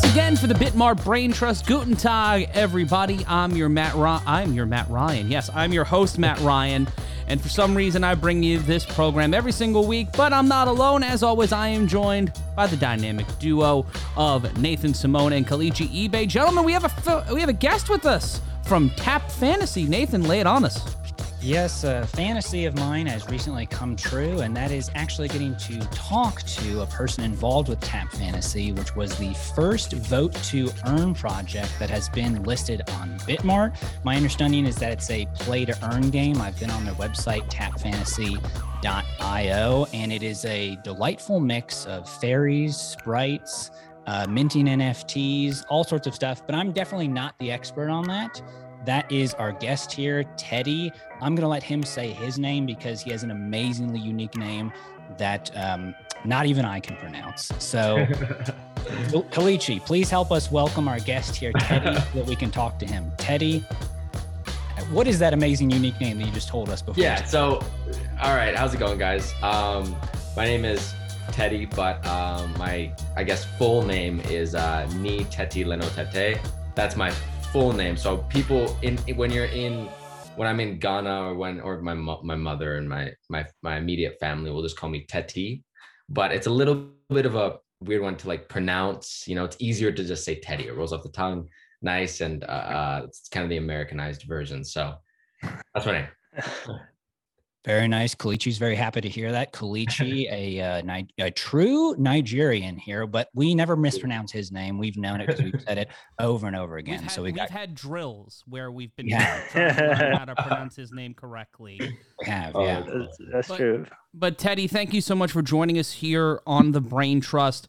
once again for the BitMart Brain Trust. Guten Tag, everybody. I'm your Matt. Ry- I'm your Matt Ryan. Yes, I'm your host, Matt Ryan. And for some reason, I bring you this program every single week. But I'm not alone. As always, I am joined by the dynamic duo of Nathan Simone and Kelechi Ibe. Gentlemen, we have a we have a guest with us from Tap Fantasy. Nathan, lay it on us. Yes, a fantasy of mine has recently come true, and that is actually getting to talk to a person involved with Tap Fantasy, which was the first vote to earn project that has been listed on Bitmart. My understanding is that it's a play to earn game. I've been on their website, tapfantasy.io, and it is a delightful mix of fairies, sprites, uh, minting NFTs, all sorts of stuff, but I'm definitely not the expert on that. That is our guest here, Teddy. I'm going to let him say his name because he has an amazingly unique name that um, not even I can pronounce. So, Kelechi, please help us welcome our guest here, Teddy, so that we can talk to him. Teddy, what is that amazing, unique name that you just told us before? Yeah. So, all right, how's it going, guys? Um, my name is Teddy, but um, my I guess full name is uh, Ni Tettey Leno Tetteh. That's my full name. So people in when you're in when I'm in Ghana or when or my my mother and my my my immediate family will just call me Tettey, but it's a little bit of a weird one to like pronounce. You know, it's easier to just say Teddy. It rolls off the tongue, nice, and uh, uh it's kind of the Americanized version. So that's my name. Very nice. Kelechi's very happy to hear that. Kelechi, a, uh, a true Nigerian here, but we never mispronounce his name. We've known it because we've said it over and over again. Had, so we have had drills where we've been yeah. trying to learn how to pronounce his name correctly. We have, oh, yeah. That's, that's but, true. But Teddy, thank you so much for joining us here on the Brain Trust.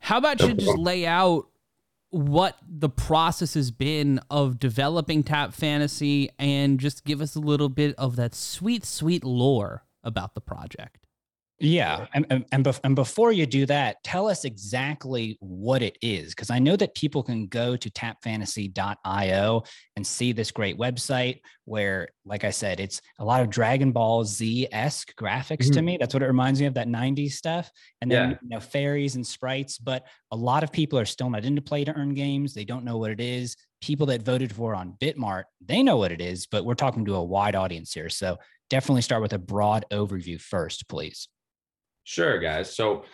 How about you just lay out what the process has been of developing Tap Fantasy and just give us a little bit of that sweet, sweet lore about the project. Yeah, and and, and, bef- and before you do that, tell us exactly what it is, because I know that people can go to tapfantasy.io and see this great website where, like I said, it's a lot of Dragon Ball Z esque graphics mm-hmm. to me. That's what it reminds me of that '90s stuff, and then yeah. you know fairies and sprites. But a lot of people are still not into play to earn games. They don't know what it is. People that voted for on Bitmart, they know what it is, but we're talking to a wide audience here, so definitely start with a broad overview first, please. Sure, guys. So,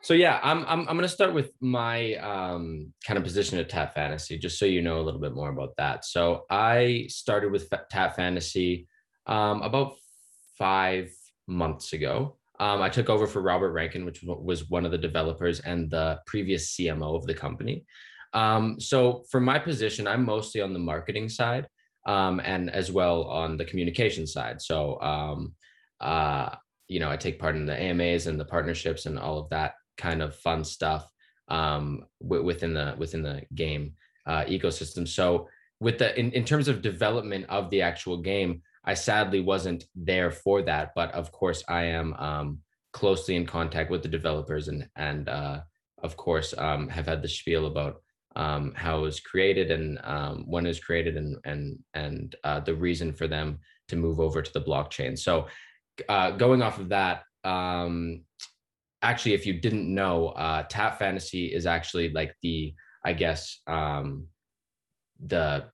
so yeah, I'm I'm I'm gonna start with my um, kind of position at Tap Fantasy, just so you know a little bit more about that. So I started with Tap Fantasy um, about five months ago. Um, I took over for Robert Rankin, which was one of the developers and the previous CMO of the company. Um, so for my position, I'm mostly on the marketing side um, and as well on the communication side. So um, uh, you know, I take part in the AMAs and the partnerships and all of that kind of fun stuff um, w- within the within the game uh, ecosystem. So with the in, in terms of development of the actual game, I sadly wasn't there for that, but of course I am um, closely in contact with the developers and and uh, of course um, have had the spiel about um, how it was created and um, when it was created and and and uh, the reason for them to move over to the blockchain. So uh, going off of that, um, actually, if you didn't know, uh, Tap Fantasy is actually like the, I guess, um, the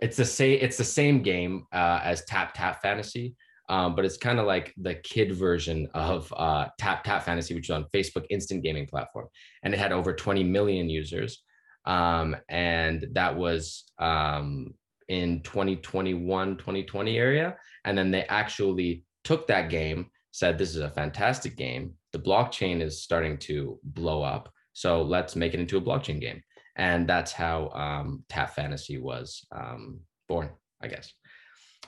it's the same it's the same game uh, as Tap Tap Fantasy, um, but it's kind of like the kid version of uh, Tap Tap Fantasy, which is on Facebook instant gaming platform, and it had over 20 million users, um, and that was um, in 2021 2020 area, and then they actually took that game, said, This is a fantastic game. The blockchain is starting to blow up. So let's make it into a blockchain game. And that's how um, Tap Fantasy was um, born, I guess.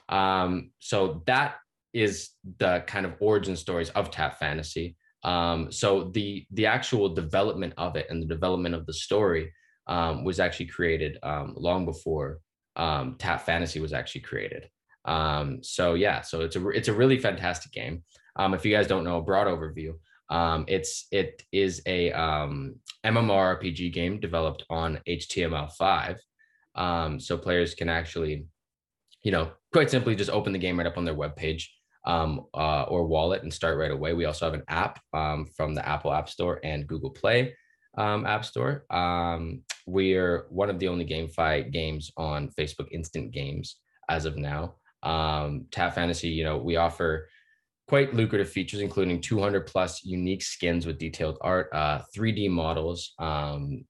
Um, so that is the kind of origin stories of Tap Fantasy. Um, so the the actual development of it and the development of the story um, was actually created um, long before um, Tap Fantasy was actually created. Um, so yeah, so it's a it's a really fantastic game. Um, if you guys don't know, a broad overview. Um, it's it is a um, MMORPG game developed on HTML5. Um, so players can actually, you know, quite simply just open the game right up on their web page um, uh, or wallet and start right away. We also have an app um, from the Apple App Store and Google Play. um, App Store. Um, we're one of the only GameFi games on Facebook Instant Games as of now. Um, Tap Fantasy, you know, we offer quite lucrative features, including 200 plus unique skins with detailed art, uh, 3D models, um,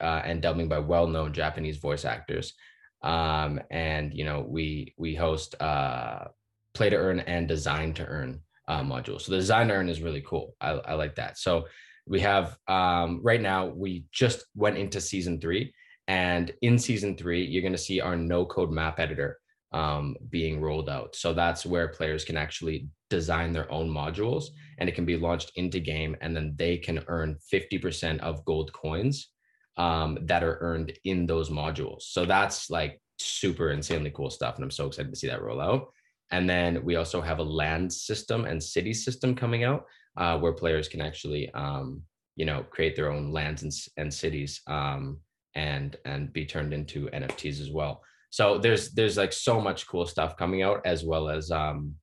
uh, and dubbing by well-known Japanese voice actors. Um, and you know, we we host uh, play to earn and design to earn uh, modules. So the design to earn is really cool. I, I like that. So we have um, right now we just went into season three, and in season three, you're going to see our no code map editor um, being rolled out. So that's where players can actually design their own modules and it can be launched into game and then they can earn 50% of gold coins um, that are earned in those modules. So that's like super insanely cool stuff. And I'm so excited to see that roll out. And then we also have a land system and city system coming out uh, where players can actually, um, you know, create their own lands and, and cities um, and and be turned into NFTs as well. So there's there's like so much cool stuff coming out as well as um,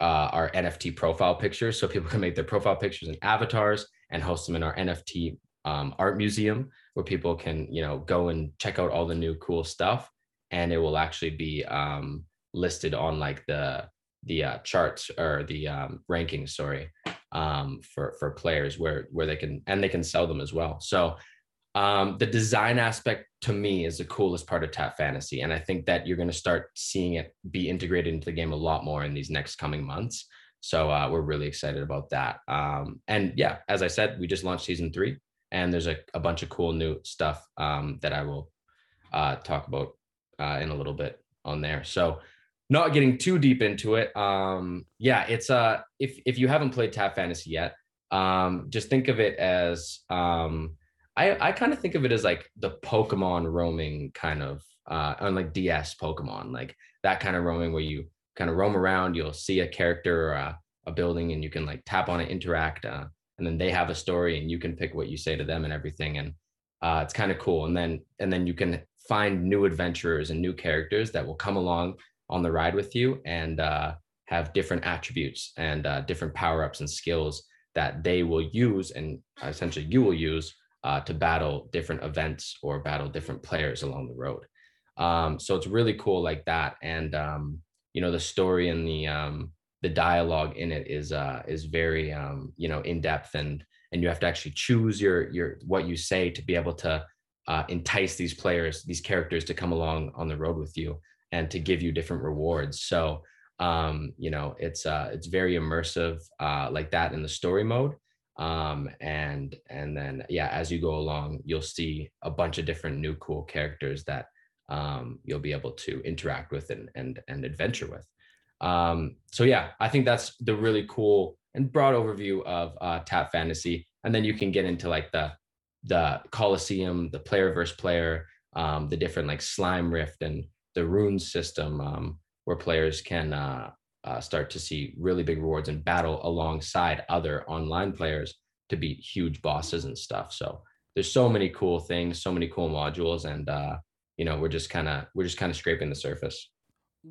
uh, our NFT profile pictures. So people can make their profile pictures and avatars and host them in our NFT um, art museum where people can you know go and check out all the new cool stuff and it will actually be um, listed on like the the uh, charts or the um, rankings sorry um, for for players where where they can and they can sell them as well so um, the design aspect to me is the coolest part of tap fantasy and i think that you're going to start seeing it be integrated into the game a lot more in these next coming months so uh, we're really excited about that um, and yeah as i said we just launched season three and there's a, a bunch of cool new stuff um, that I will uh, talk about uh, in a little bit on there. So not getting too deep into it. Um, yeah, it's uh if if you haven't played Tap Fantasy yet, um, just think of it as um, I I kind of think of it as like the Pokemon roaming kind of uh, on like DS Pokemon, like that kind of roaming where you kind of roam around, you'll see a character or a, a building, and you can like tap on it, interact. Uh, and then they have a story and you can pick what you say to them and everything and uh, it's kind of cool and then and then you can find new adventurers and new characters that will come along on the ride with you and uh, have different attributes and uh, different power ups and skills that they will use and essentially you will use uh, to battle different events or battle different players along the road. Um, so it's really cool like that. And um, you know the story and the um, the dialogue in it is uh is very um you know in depth and and you have to actually choose your your what you say to be able to uh, entice these players these characters to come along on the road with you and to give you different rewards. So um you know it's uh it's very immersive uh like that in the story mode um and and then yeah as you go along you'll see a bunch of different new cool characters that um you'll be able to interact with and and and adventure with. Um, so yeah, I think that's the really cool and broad overview of uh, Tap Fantasy, and then you can get into like the the Coliseum, the player versus player, um, the different like slime rift and the rune system, um, where players can uh, uh, start to see really big rewards and battle alongside other online players to beat huge bosses and stuff. So there's so many cool things, so many cool modules, and uh, you know we're just kind of we're just kind of scraping the surface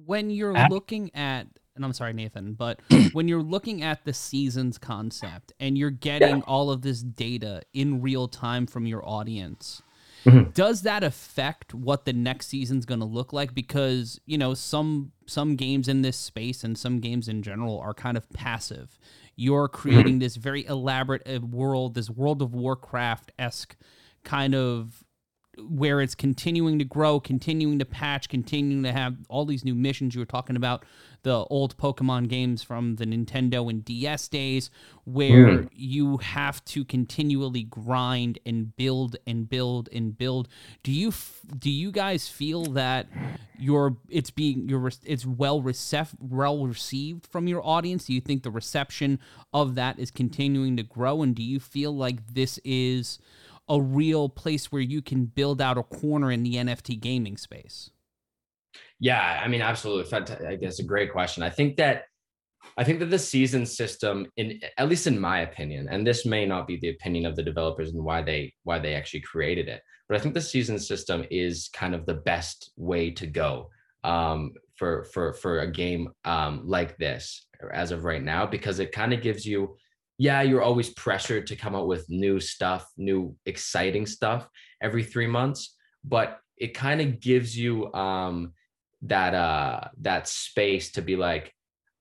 when you're looking at and I'm sorry, Nathan, but when you're looking at the seasons concept and you're getting yeah. all of this data in real time from your audience, mm-hmm. does that affect what the next season's going to look like? Because you know some some games in this space and some games in general are kind of passive. You're creating mm-hmm. this very elaborate uh, world, this World of Warcraft esque kind of where it's continuing to grow, continuing to patch, continuing to have all these new missions. You were talking about the old Pokemon games from the Nintendo and DS days, where mm. you have to continually grind and build and build and build. Do you do you guys feel that your it's being your it's well received well received from your audience? Do you think the reception of that is continuing to grow, and do you feel like this is a real place where you can build out a corner in the NFT gaming space? Yeah, I mean, absolutely. I guess a great question. I think that I think that the season system, in at least in my opinion, and this may not be the opinion of the developers and why they why they actually created it, but I think the season system is kind of the best way to go um, for for for a game um, like this as of right now because it kind of gives you yeah, you're always pressured to come out with new stuff, new exciting stuff every three months, but it kind of gives you um, that uh, that space to be like,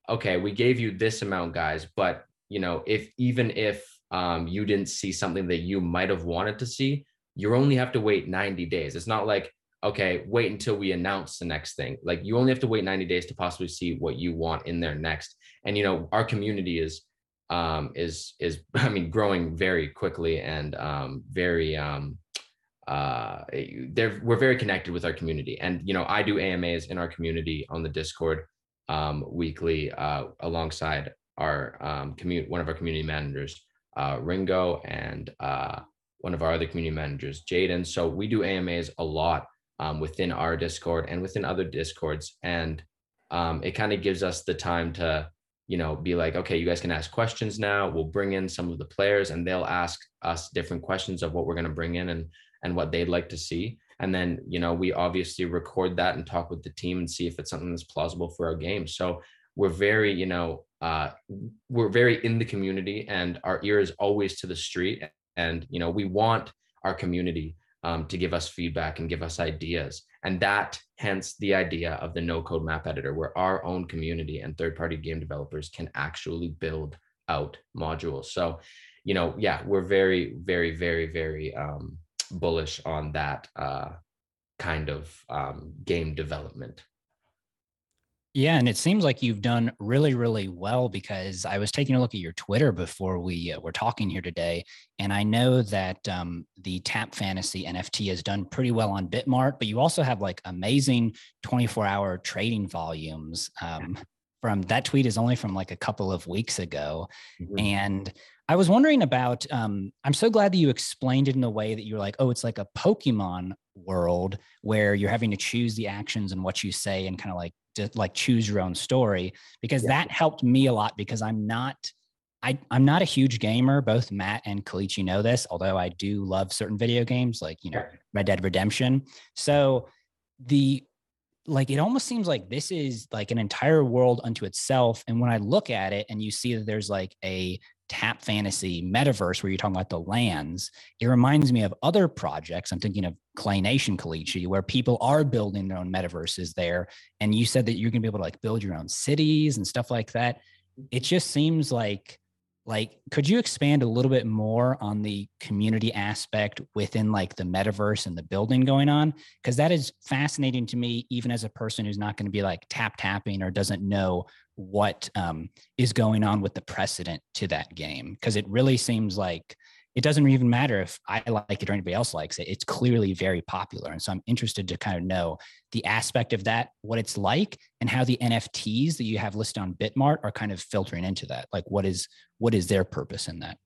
okay, we gave you this amount, guys, but you know, if even if um, you didn't see something that you might have wanted to see, you only have to wait 90 days. It's not like okay, wait until we announce the next thing. Like you only have to wait 90 days to possibly see what you want in there next. And you know, our community is um, is is I mean growing very quickly and um, very um, uh, we're very connected with our community. And you know, I do AMAs in our community on the Discord um, weekly uh, alongside our um, community one of our community managers, uh, Ringo, and uh, one of our other community managers, Jaden. So we do AMAs a lot um, within our Discord and within other Discords, and um, it kind of gives us the time to you know, be like, okay, you guys can ask questions now. We'll bring in some of the players and they'll ask us different questions of what we're going to bring in and and what they'd like to see. And then, you know, we obviously record that and talk with the team and see if it's something that's plausible for our game. So we're very, you know, uh, we're very in the community and our ear is always to the street. And, you know, we want our community um, to give us feedback and give us ideas. And that, hence the idea of the no code map editor, where our own community and third party game developers can actually build out modules. So, you know, yeah, we're very, very, very, very um, bullish on that uh, kind of um, game development. Yeah, and it seems like you've done really, really well because I was taking a look at your Twitter before we uh, were talking here today, and I know that um, the Tap Fantasy NFT has done pretty well on Bitmart, but you also have like amazing 24-hour trading volumes. Um, from that tweet is only from like a couple of weeks ago, mm-hmm. and I was wondering about. Um, I'm so glad that you explained it in a way that you're like, oh, it's like a Pokemon world where you're having to choose the actions and what you say and kind of like to like choose your own story because yeah. that helped me a lot because I'm not I, I'm not a huge gamer. Both Matt and Kelechi know this, although I do love certain video games like, you know, Red Dead Redemption. So the like it almost seems like this is like an entire world unto itself. And when I look at it and you see that there's like a tap fantasy metaverse where you're talking about the lands, it reminds me of other projects. I'm thinking of Clay Nation Kelechi, where people are building their own metaverses there. And you said that you're gonna be able to like build your own cities and stuff like that. It just seems like like could you expand a little bit more on the community aspect within like the metaverse and the building going on? Because that is fascinating to me even as a person who's not going to be like tap tapping or doesn't know what um, is going on with the precedent to that game. Because it really seems like it doesn't even matter if I like it or anybody else likes it. It's clearly very popular. And so I'm interested to kind of know the aspect of that, what it's like, and how the NFTs that you have listed on Bitmart are kind of filtering into that. Like what is what is their purpose in that?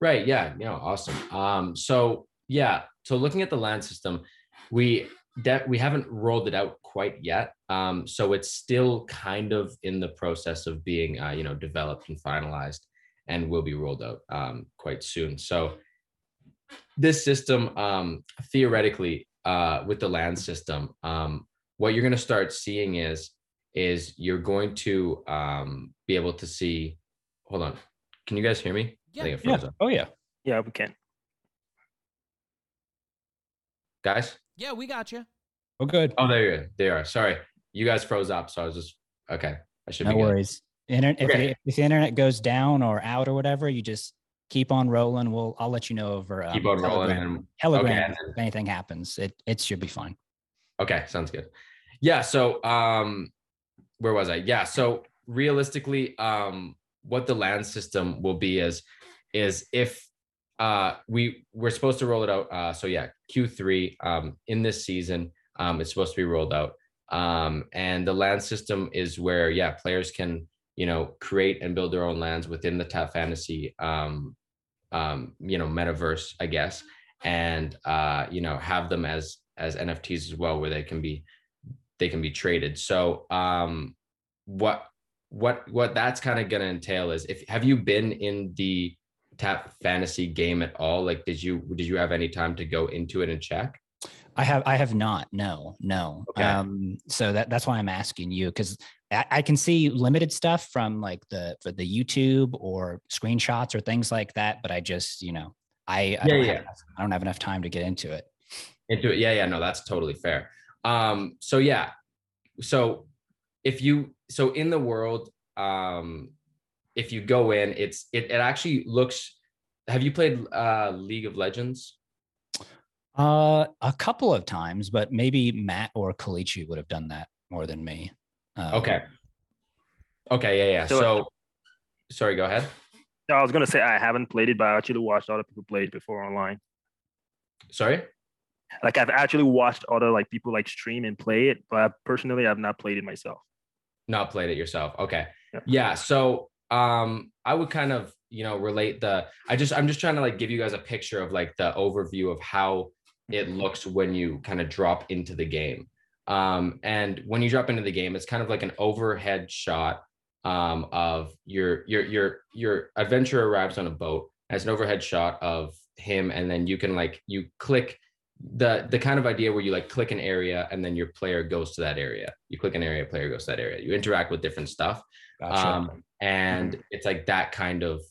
Right. Yeah. Yeah. Awesome. Um, so yeah. So looking at the land system, we that we haven't rolled it out quite yet. Um, so it's still kind of in the process of being uh, you know developed and finalized and will be rolled out um, quite soon. So this system, um, theoretically, uh, with the land system, um, what you're going to start seeing is is you're going to um, be able to see. Hold on, can you guys hear me? Yeah. yeah. Oh yeah. Yeah, we can. Guys. Yeah, we got you. Oh, good. Oh, there you they are. Sorry, you guys froze up, so I was just okay. I should. No worries. Internet, okay. if, if the internet goes down or out or whatever, you just keep on rolling. We'll I'll let you know over um, keep on rolling Telegram. And, Telegram okay. if anything happens. It it should be fine. Okay, sounds good. Yeah. So um, where was I? Yeah. So realistically, um, what the land system will be is is if uh we we're supposed to roll it out. Uh, so yeah, Q3 um in this season um it's supposed to be rolled out. Um, and the land system is where yeah players can you know create and build their own lands within the tap fantasy um, um, you know metaverse i guess and uh, you know have them as as nfts as well where they can be they can be traded. So um, what what what that's kind of going to entail is if have you been in the tap fantasy game at all? Like did you did you have any time to go into it and check I have I have not. No, no. Okay. Um, so that that's why I'm asking you because I, I can see limited stuff from like the for the YouTube or screenshots or things like that, but I just you know I I, Yeah, don't, yeah. Have, I don't have enough time to get into it. into it. Yeah, yeah, no, that's totally fair. Um, so yeah, so if you so in the world, um, if you go in, it's it it actually looks. Have you played uh League of Legends? Uh, a couple of times, but maybe Matt or Kelechi would have done that more than me. Um, Okay. Okay, yeah, yeah. So- So, sorry, go ahead. No, I was gonna say I haven't played it, but I actually watched other people play it before online. Sorry. Like I've actually watched other like people like stream and play it, but I personally I've not played it myself. not played it yourself okay Yeah. yeah so um i would kind of you know relate the i just i'm just trying to like give you guys a picture of like the overview of how it looks when you kind of drop into the game. Um and when you drop into the game it's kind of like an overhead shot um of your your your your adventurer arrives on a boat as an overhead shot of him and then you can like you click the the kind of idea where you like click an area and then your player goes to that area. You click an area player goes to that area. You interact with different stuff. Gotcha. um, and it's like that kind of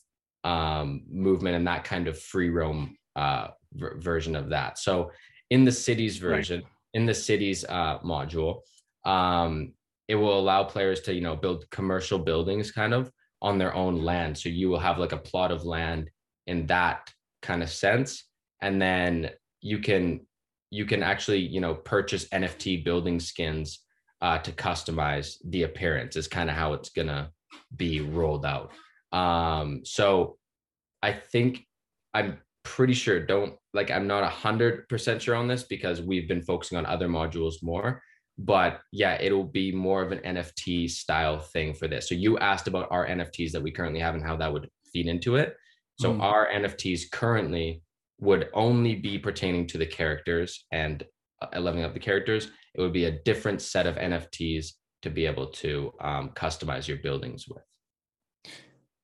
um, movement and that kind of free roam uh, ver- version of that. So in the cities Right. version in the cities uh, module um, it will allow players to you know build commercial buildings kind of on their own land. So you will have like a plot of land in that kind of sense. And then you can you can actually you know purchase nft building skins uh, to customize the appearance is kind of how it's gonna be rolled out. Um so i think i'm pretty sure don't like i'm not a hundred percent sure on this because we've been focusing on other modules more but yeah it'll be more of an nft style thing for this so you asked about our nfts that we currently have and how that would feed into it so Mm. our nfts currently would only be pertaining to the characters and uh, leveling up the characters it would be a different set of nfts to be able to um, customize your buildings with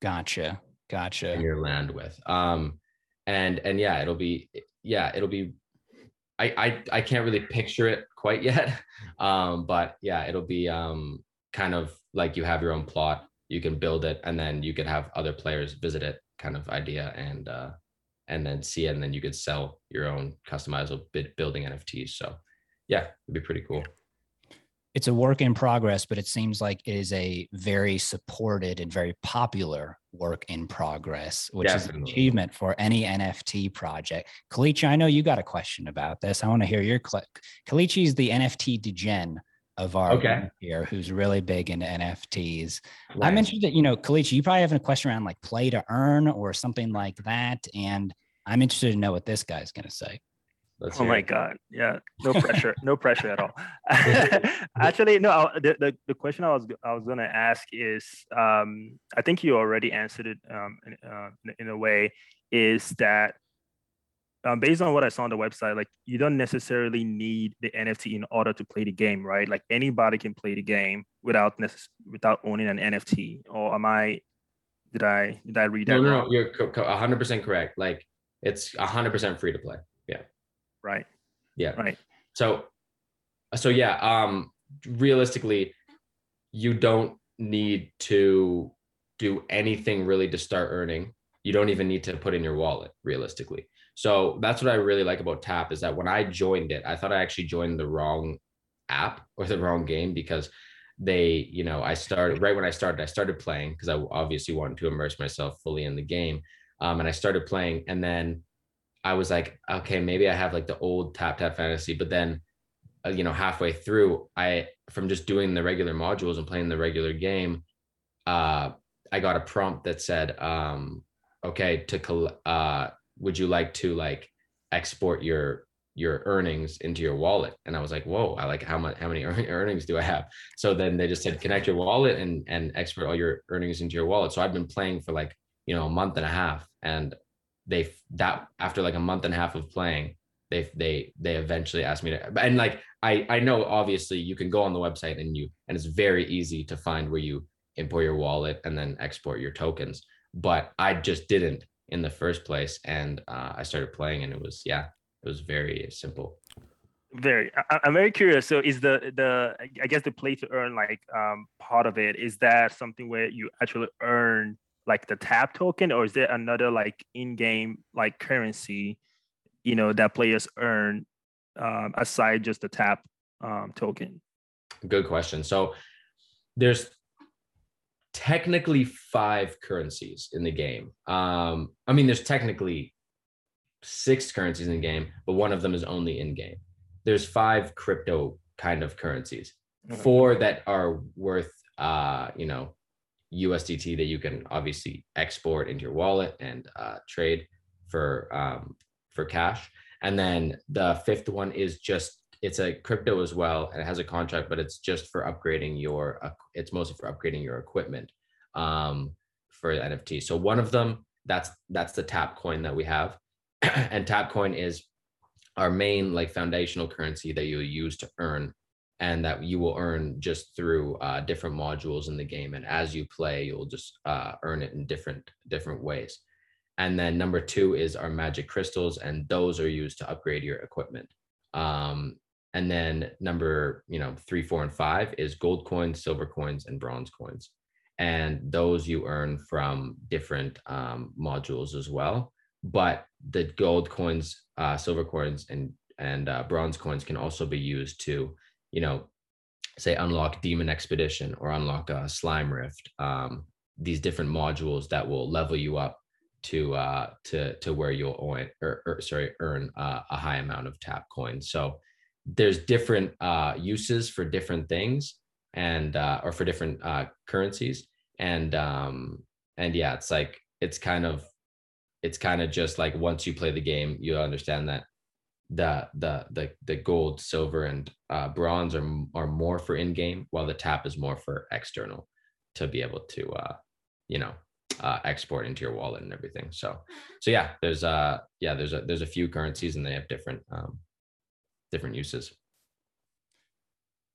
gotcha. Gotcha. and your land with um and and yeah it'll be yeah it'll be i i, I can't really picture it quite yet. Um but yeah it'll be um kind of like you have your own plot you can build it and then you could have other players visit it kind of idea and uh and then see it and then you could sell your own customizable building nfts so yeah it'd be pretty cool it's a work in progress, but it seems like it is a very supported and very popular work in progress, which is an achievement for any NFT project. Kelechi, I know you got a question about this. I want to hear your click. Kelechi is the NFT degen of our Okay. here, who's really big into NFTs. Nice. I'm interested, you know, Kelechi, you probably have a question around like play to earn or something like that. And I'm interested to know what this guy's going to say. Let's Oh my it. god. Yeah. No pressure. no pressure at all. Actually, no. The, the the question I was I was gonna ask is, um, I think you already answered it um, in, uh, in- a way, is that um, based on what I saw on the website, like you don't necessarily need the NFT in order to play the game, right? Like anybody can play the game without necess- without owning an NFT. Or am I? Did I did I read that no, no, no, you're co- co- 100% correct. Like it's 100% free to play. Right. Yeah. Right. So, so yeah. Um, realistically, you don't need to do anything really to start earning. You don't even need to put in your wallet. Realistically, so that's what I really like about Tap is that when I joined it, I thought I actually joined the wrong app or the wrong game because they, you know, I started right when I started. I started playing because I obviously wanted to immerse myself fully in the game, um, and I started playing, and then I was like, okay, maybe I have like the old Tap Tap Fantasy, but then, uh, you know, halfway through, I from just doing the regular modules and playing the regular game, uh, I got a prompt that said, um, okay, to uh, would you like to like export your your earnings into your wallet? And I was like, whoa, I like how much how many earnings do I have? So then they just said connect your wallet and and export all your earnings into your wallet. So I've been playing for like you know a month and a half, and they that after like a month and a half of playing they they they eventually asked me to and like i i know obviously you can go on the website and you and it's very easy to find where you import your wallet and then export your tokens but i just didn't in the first place and uh, i started playing and it was yeah it was very simple Very. I, am very curious. So, is the the I guess the play to earn like um, part of it? Is that something where you actually earn like the tap token, or is there another like in-game like currency, you know, that players earn um, aside just the tap um, token? Good question. So, there's technically five currencies in the game. Um, I mean, there's technically six currencies in the game, but one of them is only in game there's five crypto kind of currencies, four that are worth uh, you know, USDT that you can obviously export into your wallet and uh, trade for um, for cash. And then the fifth one is just it's a crypto as well, and it has a contract, but it's just for upgrading your. Uh, it's mostly for upgrading your equipment um, for NFT. So one of them that's that's the Tap coin that we have, and Tap coin is our main like foundational currency that you'll use to earn and that you will earn just through uh, different modules in the game and as you play you'll just uh, earn it in different different ways. And then number two is our magic crystals and those are used to upgrade your equipment. Um, and then number you know three four and five is gold coins silver coins and bronze coins. And those you earn from different um, modules as well. But the gold coins, uh, silver coins, and and uh, bronze coins can also be used to, you know, say unlock Demon Expedition or unlock a Slime Rift. Um, these different modules that will level you up to uh, to to where you'll earn or, or sorry earn uh, a high amount of tap coins. So there's different uh, uses for different things and uh, or for different uh, currencies and um, and yeah, it's like it's kind of it's kind of just like once you play the game, you understand that the the the the gold, silver, and uh, bronze are are more for in game, while the tap is more for external to be able to uh, you know uh, export into your wallet and everything. So so yeah, there's uh yeah there's a there's a few currencies and they have different um, different uses.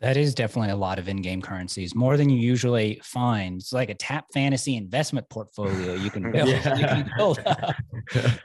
That is definitely a lot of in-game currencies, more than you usually find. It's like a tap fantasy investment portfolio you can build. yeah. you can build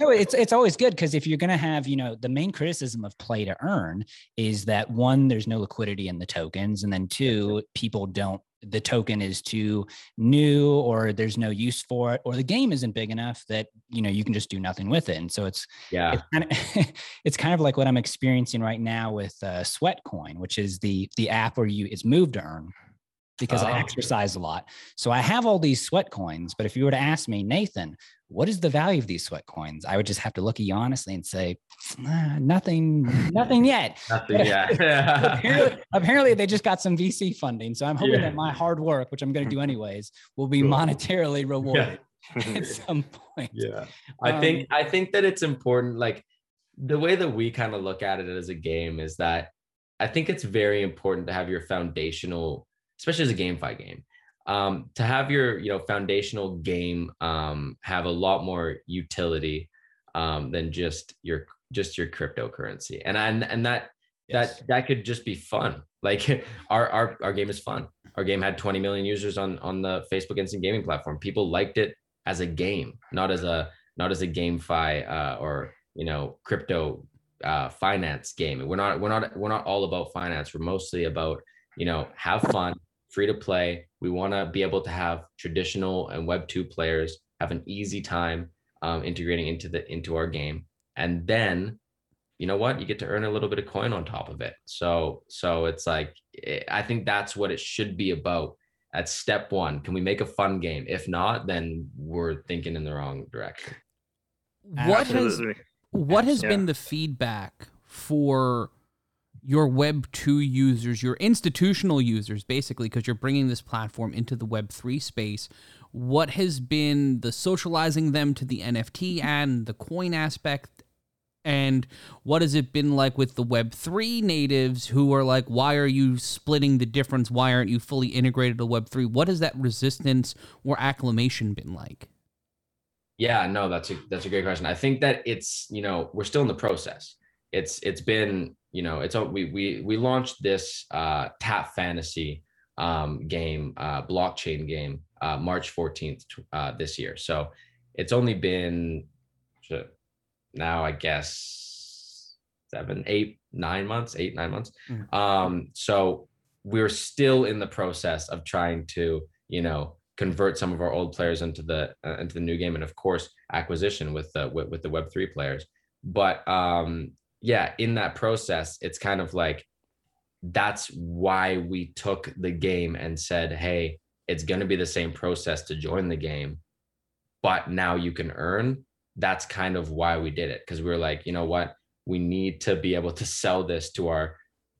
no, it's it's always good because if you're going to have, you know, the main criticism of play to earn is that one, there's no liquidity in the tokens, and then two, people don't the token is too new or there's no use for it or the game isn't big enough that you know you can just do nothing with it and so it's yeah it's kind of, it's kind of like what i'm experiencing right now with uh, sweatcoin which is the the app where you it's move to earn because oh. I exercise a lot. So I have all these sweat coins. But if you were to ask me, Nathan, what is the value of these sweat coins? I would just have to look at you honestly and say, ah, nothing, nothing yet. nothing yet. apparently, apparently, they just got some VC funding. So I'm hoping yeah. that my hard work, which I'm going to do anyways, will be monetarily rewarded yeah. at some point. Yeah. I um, think, I think that it's important. Like the way that we kind of look at it as a game is that I think it's very important to have your foundational especially as a GameFi game. Um, to have your you know foundational game um, have a lot more utility um, than just your just your cryptocurrency, and and and that yes. that that could just be fun. Like our our our game is fun. Our game had 20 million users on on the Facebook Instant Gaming platform. People liked it as a game, not as a not as a GameFi uh, or you know crypto uh, finance game. We're not we're not we're not all about finance. We're mostly about you know have fun free to play. We want to be able to have traditional and Web two players have an easy time um, integrating into the into our game, and then you know what you get to earn a little bit of coin on top of it. So so it's like eh, I think that's what it should be about. At step one, can we make a fun game? If not, then we're thinking in the wrong direction. What Absolutely. has what has yeah. been the feedback for your Web 2 users, your institutional users, basically, because you're bringing this platform into the Web 3 space. What has been the socializing them to the NFT and the coin aspect? And what has it been like with the Web3 natives who are like, why are you splitting the difference? Why aren't you fully integrated to Web3? What has that resistance or acclamation been like? Yeah, no, that's a that's a great question. I think that it's, you know, we're still in the process. It's it's been you know, it's we we we launched this uh, Tap Fantasy um, game, uh, blockchain game, uh, March 14th uh, this year. So it's only been now, I guess, seven, eight, nine months, eight, nine months. Mhm. Um, so we're still in the process of trying to, you know, convert some of our old players into the uh, into the new game, and of course, acquisition with the with, with the Web three players. But um, yeah, in that process, it's kind of like that's why we took the game and said, hey, it's going to be the same process to join the game, but now you can earn. That's kind of why we did it because we were like, you know what, we need to be able to sell this to our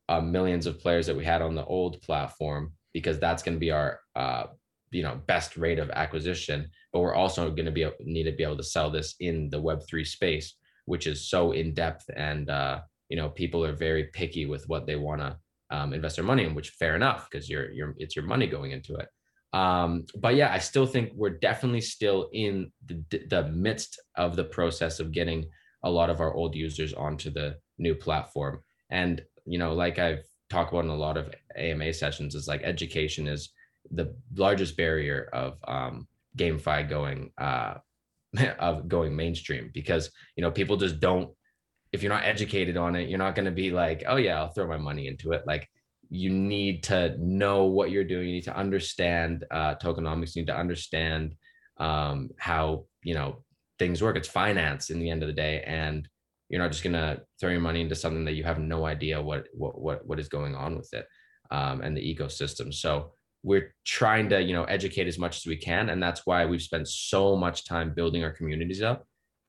uh, millions of players that we had on the old platform because that's going to be our uh, you know best rate of acquisition but we're also going to be able, need to be able to sell this in the web3 space which is so in depth and uh, you know people are very picky with what they want to um, invest their money in which fair enough because you're you're it's your money going into it. Um, but yeah i still think we're definitely still in the, the midst of the process of getting a lot of our old users onto the new platform. And you know like i've talked about in a lot of ama sessions is like education is the largest barrier of um, GameFi going uh, of going mainstream because you know people just don't. If you're not educated on it, you're not going to be like, oh yeah, I'll throw my money into it. Like you need to know what you're doing. You need to understand uh, tokenomics. You need to understand um, how you know things work. It's finance in the end of the day, and you're not just going to throw your money into something that you have no idea what what what, what is going on with it um, and the ecosystem. So we're trying to you know educate as much as we can and that's why we've spent so much time building our communities up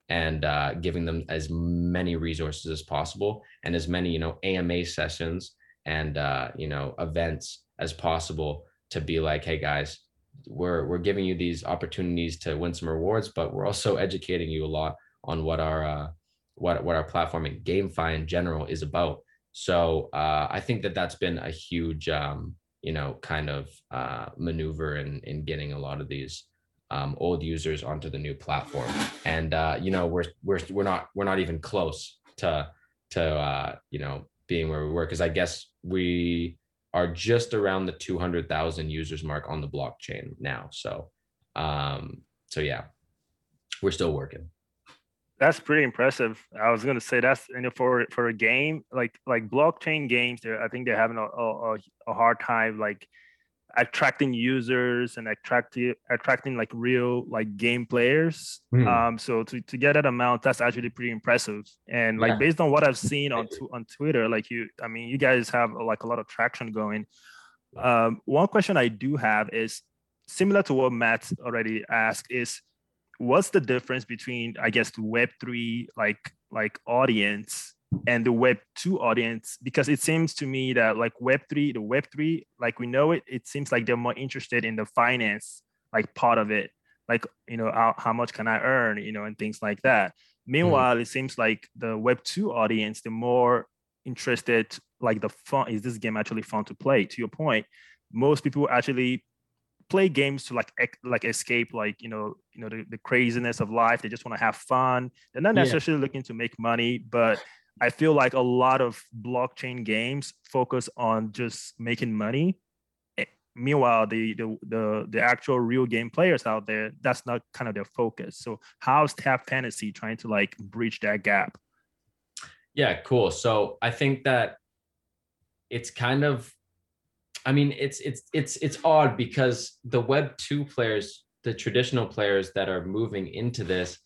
and uh, giving them as many resources as possible and as many you know ama sessions and uh, you know events as possible to be like hey guys we're we're giving you these opportunities to win some rewards but we're also educating you a lot on what our uh, what what our platform and GameFi in general is about. So uh, i think that that's been a huge um, you know, kind of uh, maneuver in in getting a lot of these um, old users onto the new platform. And uh, you know, we're we're we're not we're not even close to to uh, you know being where we were because I guess we are just around the 200,000 users mark on the blockchain now. So um, so yeah, we're still working that's pretty impressive. I was gonna say that's you know for for a game like like blockchain games, I think they're having a, a, a hard time like attracting users and attracting attracting like real like game players. Hmm. Um, so to, to get that amount, that's actually pretty impressive. And like yeah. based on what I've seen on on Twitter, like you, I mean, you guys have like a lot of traction going. Um, one question I do have is similar to what Matt already asked is what's the difference between i guess the web 3 like like audience and the web 2 audience? Because it seems to me that like web 3 the web 3 like we know it it seems like they're more interested in the finance like part of it. Like you know how, how much can i earn you know and things like that. Meanwhile mm. it seems like the web 2 audience they're more interested like the fun is this game actually fun to play? To your point most people actually play games to like like escape like you know you know the, the craziness of life. They just want to have fun. They're not necessarily yeah. looking to make money but i feel like a lot of blockchain games focus on just making money. Eh, meanwhile the, the the the actual real game players out there that's not kind of their focus. So how's tap fantasy trying to like bridge that gap? Yeah cool. So i think that it's kind of I mean, it's it's it's it's odd because the Web two players, the traditional players that are moving into this,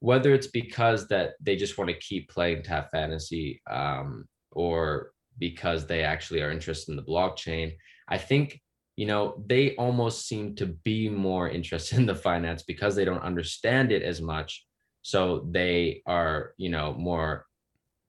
whether it's because that they just want to keep playing Tap Fantasy, um, or because they actually are interested in the blockchain, I think you know they almost seem to be more interested in the finance because they don't understand it as much. So they are you know more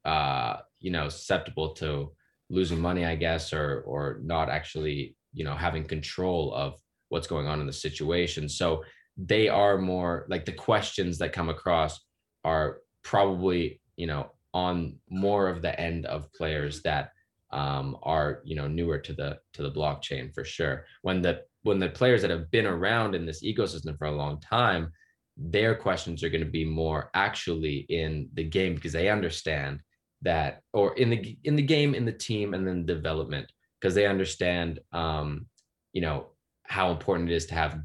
uh, you know susceptible to losing money, I guess, or or not actually, you know, having control of what's going on in the situation. So they are more like the questions that come across are probably, you know, on more of the end of players that um, are, you know, newer to the to the blockchain for sure. When the when the players that have been around in this ecosystem for a long time, their questions are going to be more actually in the game because they understand that or in the in the game in the team and then development because they understand um you know how important it is to have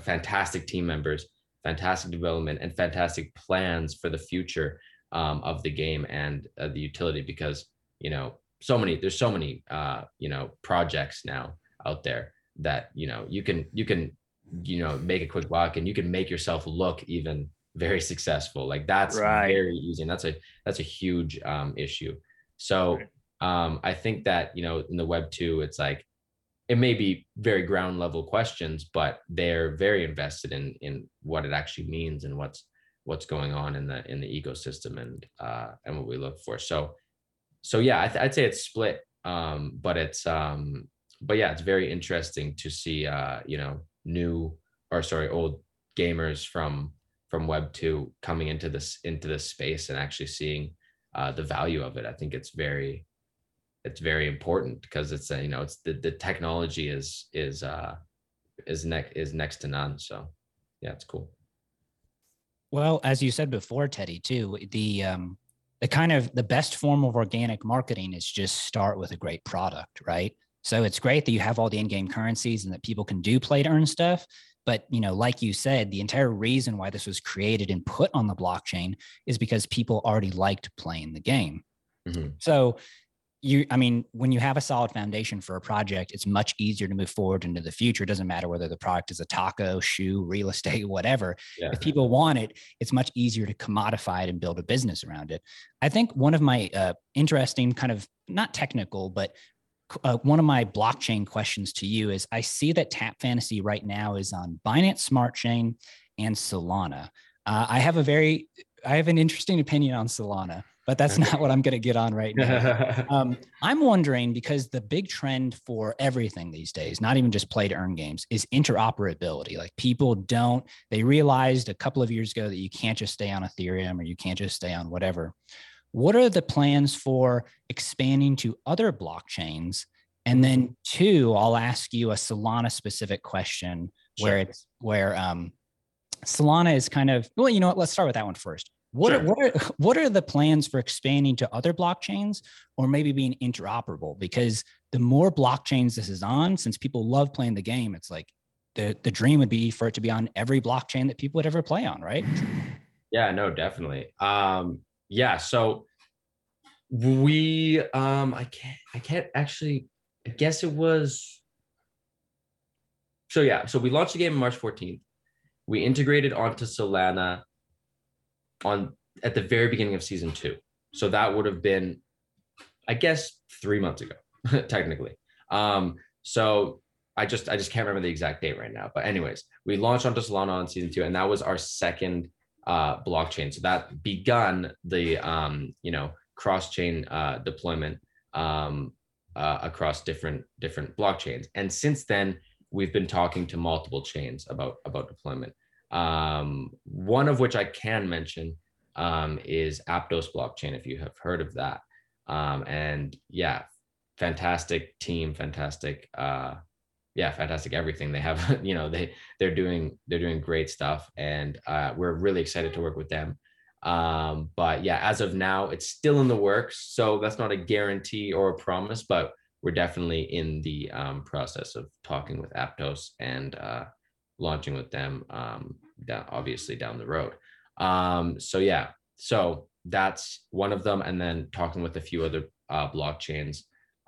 fantastic team members fantastic development and fantastic plans for the future um, of the game and uh, the utility because you know so many there's so many uh, you know projects now out there that you know you can you can you know make a quick buck and you can make yourself look even very successful. Like that's Right. very easy and that's a that's a huge um, issue. So um, i think that you know in the web 2 it's like it may be very ground level questions but they're very invested in in what it actually means and what's what's going on in the in the ecosystem and uh and what we look for. So so yeah I th- i'd say it's split um but it's um but yeah it's very interesting to see uh you know new or sorry old gamers from from web 2 coming into this into this space and actually seeing uh the value of it i think it's very it's very important because it's a, you know it's the, the technology is is uh is next is next to none so yeah it's cool Well, as you said before, Tettey, too, the um, the kind of the best form of organic marketing is just start with a great product, right? So it's great that you have all the in-game currencies and that people can do play to earn stuff. But you know, like you said, the entire reason why this was created and put on the blockchain is because people already liked playing the game. Mhm. So you, I mean, when you have a solid foundation for a project, it's much easier to move forward into the future. It doesn't matter whether the product is a taco, shoe, real estate, whatever yeah if people want it, it's much easier to commodify it and build a business around it. I think one of my uh, interesting, kind of not technical, but uh, one of my blockchain questions to you is I see that Tap Fantasy right now is on Binance Smart Chain and Solana. Uh, I have a very, I have an interesting opinion on Solana, but that's not what I'm going to get on right now. Um, I'm wondering because the big trend for everything these days, not even just play to earn games, is interoperability. Like people don't, they realized a couple of years ago that you can't just stay on Ethereum or you can't just stay on whatever. What are the plans for expanding to other blockchains? And then two, I'll ask you a Solana specific question where it's where um, Solana is kind of well, you know what? Let's start with that one first. What are, Sure. what are what are the plans for expanding to other blockchains or maybe being interoperable? Because the more blockchains this is on, since people love playing the game, it's like the the dream would be for it to be on every blockchain that people would ever play on, right? Yeah, no, definitely. Um, yeah, so we um I can't I can't actually I guess it was so yeah, so we launched the game March 14th. We integrated onto Solana on at the very beginning of season two. So that would have been, I guess, three months ago, technically. Um, so I just I just can't remember the exact date right now. But anyways, we launched onto Solana on season two, and that was our second uh, blockchain. So that begun the um, you know cross chain uh, deployment um, uh, across different different blockchains. And since then, we've been talking to multiple chains about about deployment. Um, one of which I can mention um, is Aptos blockchain, if you have heard of that. Um, and yeah, fantastic team, fantastic. Uh, yeah, fantastic everything they have. You know, they they're doing they're doing great stuff, and uh, we're really excited to work with them. Um, but yeah, as of now, it's still in the works, so that's not a guarantee or a promise, but we're definitely in the um, process of talking with Aptos and uh, launching with them. Um, down, obviously down the road. Um, so yeah, so that's one of them, and then talking with a few other uh, blockchains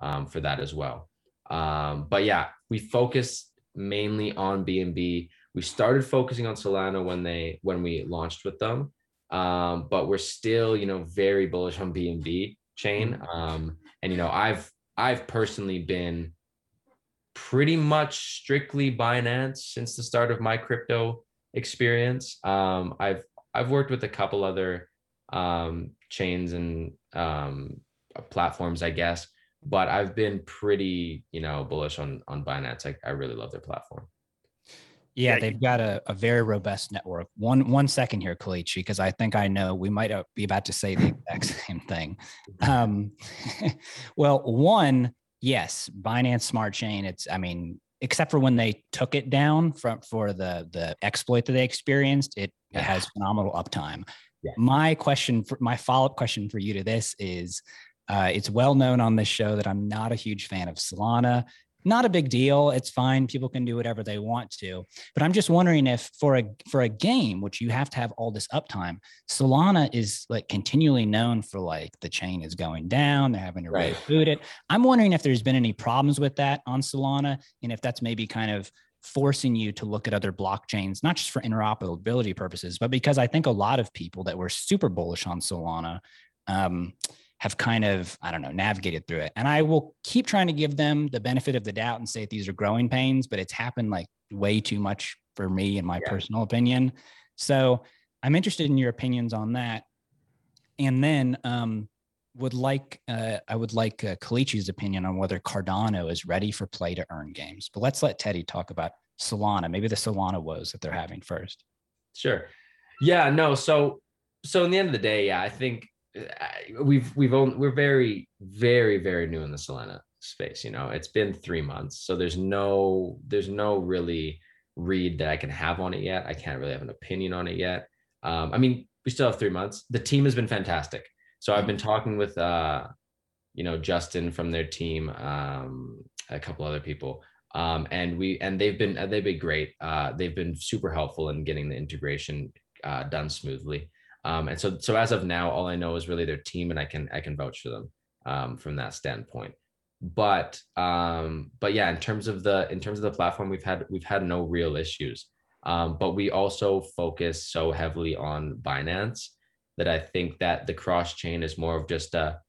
um, for that as well. Um, but yeah, we focus mainly on BNB. We started focusing on Solana when they when we launched with them, um, but we're still you know very bullish on BNB chain. Um, and you know I've I've personally been pretty much strictly Binance since the start of my crypto experience. Um, I've I've worked with a couple other um, chains and um, platforms, I guess, but I've been pretty, you know, bullish on on Binance. I, I really love their platform. Yeah, Yeah, they've got a, a very robust network. One one second here, Kelechi, because I think I know we might uh, be about to say the exact same thing. Um, well, one, yes, Binance Smart Chain. It's, I mean, except for when they took it down from for the the exploit that they experienced, it, it Yeah. has phenomenal uptime. Yeah. My question, for, my follow up question for you to this is, uh, it's well known on this show that I'm not a huge fan of Solana not a big deal. It's fine. People can do whatever they want to. But I'm just wondering if for a for a game which you have to have all this uptime, Solana is like continually known for like the chain is going down. They're having to right. reboot it. I'm wondering if there's been any problems with that on Solana, and if that's maybe kind of forcing you to look at other blockchains, not just for interoperability purposes, but because I think a lot of people that were super bullish on Solana um, have kind of, I don't know, navigated through it. And I will keep trying to give them the benefit of the doubt and say these are growing pains, but it's happened like way too much for me, in my yeah. personal opinion. So I'm interested in your opinions on that. And then um, would like uh, I would like uh, Kelechi's opinion on whether Cardano is ready for play to earn games. But let's let Tettey talk about Solana, maybe the Solana woes that they're having first. Sure. Yeah. No. So so in the end of the day, yeah, I think we've we've owned, we're very very very new in the Solana space. You know, it's been three months, so there's no there's no really read that I can have on it yet. I can't really have an opinion on it yet. Um, I mean, we still have three months. The team has been fantastic. So I've been talking with uh, you know Justin from their team, um, a couple other people, um, and we and they've been they've been great. Uh, they've been super helpful in getting the integration uh, done smoothly. Um, and so, so as of now, all I know is really their team, and I can I can vouch for them um, from that standpoint. But um, but yeah, in terms of the in terms of the platform, we've had we've had no real issues. Um, but we also focus so heavily on Binance that I think that the cross chain is more of just a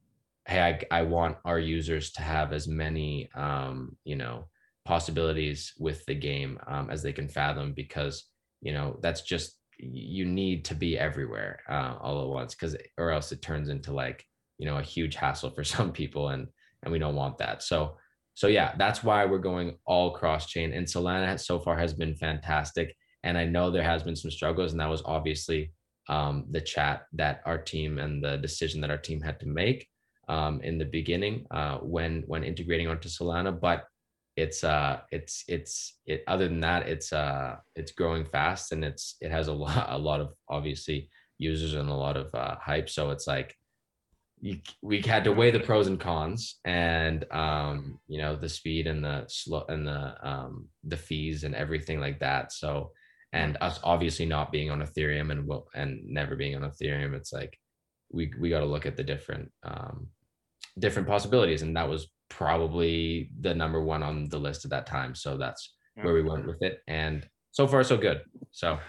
hey, I, I want our users to have as many um, you know possibilities with the game um, as they can fathom because you know that's just you need to be everywhere uh, all at once because or else it turns into like you know a huge hassle for some people and and we don't want that. So so yeah that's why we're going all cross chain and solana so far has been fantastic and i know there has been some struggles and that was obviously um, the chat that our team and the decision that our team had to make um, in the beginning uh, when when integrating onto solana but it's uh it's it's it other than that it's uh it's growing fast and it's it has a lot a lot of obviously users and a lot of uh, hype. So it's like you, we had to weigh the pros and cons and um you know the speed and the slow and the um the fees and everything like that. So and us obviously not being on ethereum and will and never being on ethereum it's like we we got to look at the different um different possibilities. And that was probably the number one on the list at that time. So that's where we went with it. And so far, so good. So,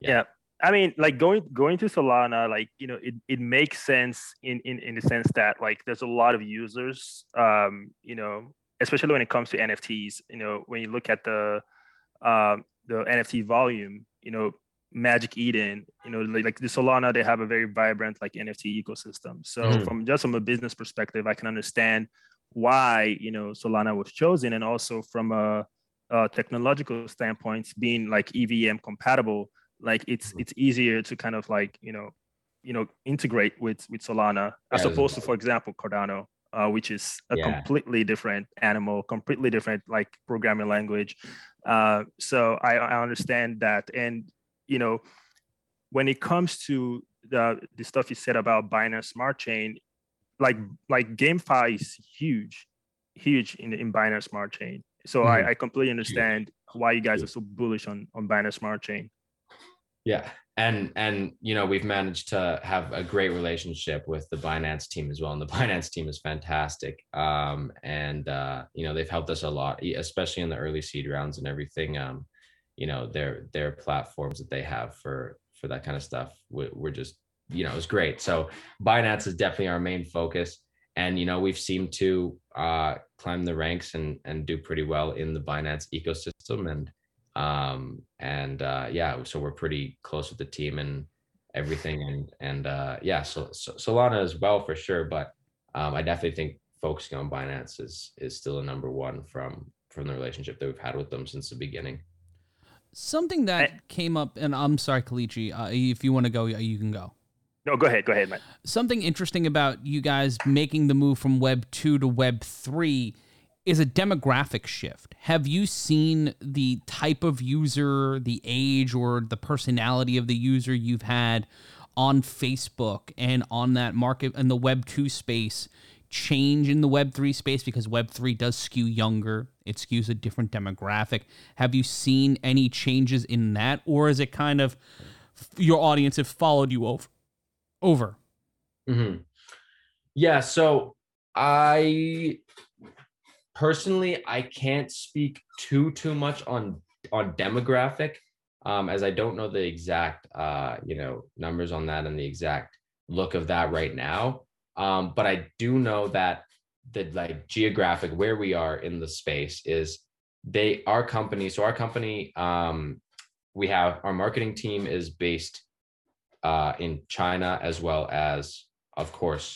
yeah. yeah. I mean, like going going to Solana, like you know, it, it makes sense in, in in the sense that like there's a lot of users, um, you know, especially when it comes to NFTs. You know, when you look at the um, the NFT volume, you know, Magic Eden, you know, like, like the Solana, they have a very vibrant like NFT ecosystem. So mm-hmm. from just from a business perspective, I can understand why you know Solana was chosen, and also from a, a technological standpoint, being like EVM compatible, like it's it's easier to kind of like you know you know integrate with with Solana as yeah, opposed to, for example, Cardano, uh, which is a yeah. completely different animal, completely different like programming language. Uh, so I, I understand that, and you know, when it comes to the the stuff you said about Binance Smart Chain, like like GameFi is huge, huge in in Binance Smart Chain. So mm-hmm. I, I completely understand why you guys are so bullish on on Binance Smart Chain. Yeah, and and you know we've managed to have a great relationship with the Binance team as well, and the Binance team is fantastic. Um, and uh, you know they've helped us a lot, especially in the early seed rounds and everything. Um, you know their their platforms that they have for for that kind of stuff. We're, we're just you know, it was great. So Binance is definitely our main focus. And, you know, we've seemed to uh, climb the ranks and, and do pretty well in the Binance ecosystem. And, um, and uh, yeah, so we're pretty close with the team and everything. And, and uh, yeah, so, so Solana as well for sure. But um, I definitely think focusing on Binance is, is still a number one from, from the relationship that we've had with them since the beginning. Something that came up, and I'm sorry, Kelechi, uh, if you want to go, you can go. No, go ahead. Go ahead, Matt. Something interesting about you guys making the move from Web 2 to Web 3 is a demographic shift. Have you seen the type of user, the age, or the personality of the user you've had on Facebook and on that market and the Web 2 space change in the Web 3 space because Web 3 does skew younger it skews a different demographic. Have you seen any changes in that, or is it kind of your audience have followed you over? Over. Mm-hmm. Yeah. So I personally I can't speak too too much on on demographic, um, as I don't know the exact uh, you know numbers on that and the exact look of that right now. Um, but I do know that the like geographic where we are in the space is they our company. So our company, um, we have our marketing team is based uh, in China as well as, of course,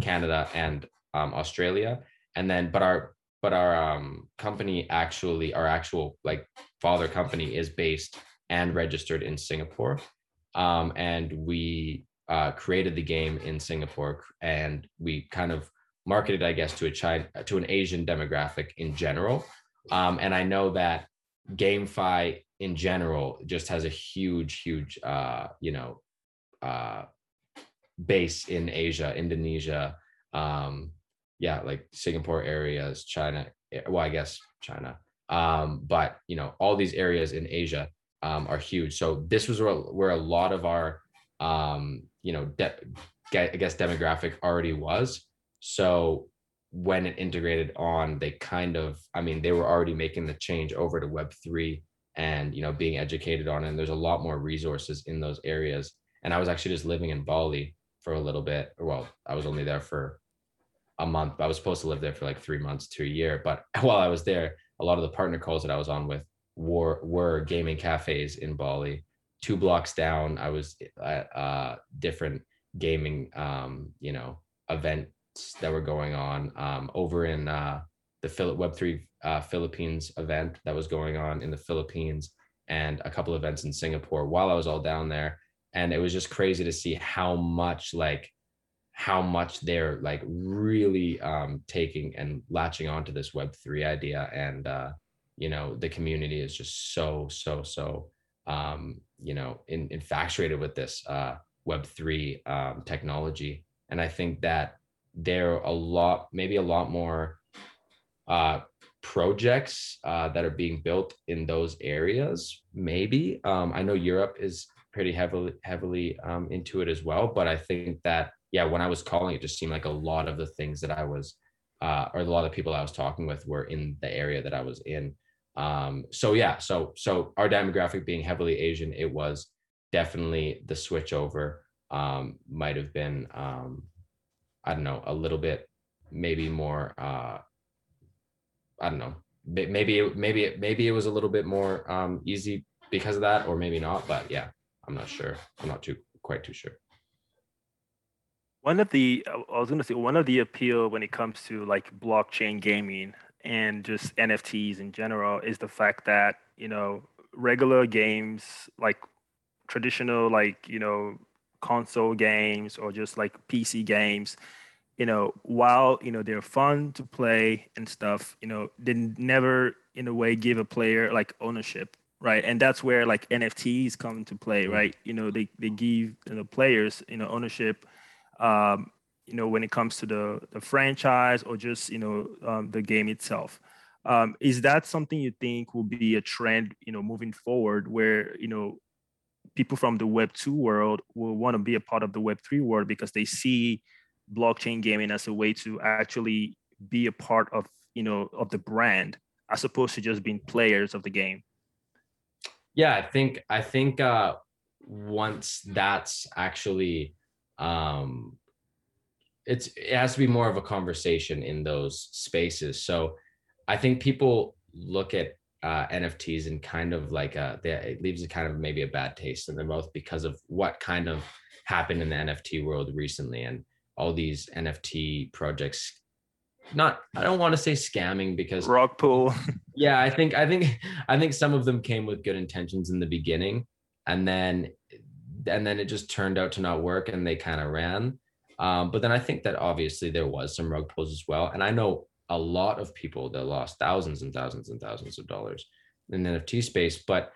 Canada and um, Australia. And then, but our but our um, company actually, our actual like father company is based and registered in Singapore. Um, and we uh, created the game in Singapore, and we kind of marketed, I guess, to a China to an Asian demographic in general. Um, and I know that GameFi in general just has a huge, huge, uh, you know, uh, base in Asia, Indonesia, um, yeah, like Singapore areas, China. Eh, well, I guess China, um, but you know, all these areas in Asia um, are huge. So this was where, where a lot of our, um, you know, de- I guess demographic already was. So when it integrated on, they kind of, I mean, they were already making the change over to Web three and you know being educated on it. And there's a lot more resources in those areas. And I was actually just living in Bali for a little bit. Well, I was only there for a month. I was supposed to live there for like three months to a year. But while I was there, a lot of the partner calls that I was on with were were gaming cafes in Bali. Two blocks down, I was at uh, different gaming, um, you know, events that were going on um, over in uh, the Phil- Web three uh, Philippines event that was going on in the Philippines, and a couple events in Singapore while I was all down there. And it was just crazy to see how much like how much they're like really um, taking and latching onto this web3 idea. And uh, you know the community is just so so so um, you know in, infatuated with this uh, web3 um, technology. And i think that there are a lot maybe a lot more uh, projects uh, that are being built in those areas maybe. Um, i know europe is pretty heavily heavily um, into it as well but i think that yeah, when I was calling, it just seemed like a lot of the things that I was, uh, or a lot of people I was talking with were in the area that I was in. Um, so yeah, so so our demographic being heavily Asian, it was definitely the switch over. Um, might have been, um, I don't know, a little bit, maybe more. Uh, I don't know, maybe maybe maybe it was a little bit more um, easy because of that, or maybe not. But yeah, I'm not sure. I'm not too quite too sure one of the i was going to say one of the appeal when it comes to like blockchain gaming and just nfts in general is the fact that you know regular games like traditional like you know console games or just like pc games you know while you know they're fun to play and stuff you know they never in a way give a player like ownership right? And that's where like nfts come into play right? You know they, they give the players you know ownership um, you know, when it comes to the the franchise or just you know um, the game itself. Um, is that something you think will be a trend, you know, moving forward, where you know people from the Web two world will want to be a part of the Web three world because they see blockchain gaming as a way to actually be a part of you know of the brand as opposed to just being players of the game yeah i think i think uh once that's actually um, it's it has to be more of a conversation in those spaces. So I think people look at uh, NFTs and kind of like a, they, it leaves a kind of maybe a bad taste in their mouth because of what kind of happened in the NFT world recently and all these NFT projects. Not, I don't want to say scamming because rug pull. yeah, I think I think I think some of them came with good intentions in the beginning, and then and then it just turned out to not work and they kind of ran. Um, but then I think that obviously there was some rug pulls as well. And I know a lot of people that lost thousands and thousands and thousands of dollars in the NFT space. But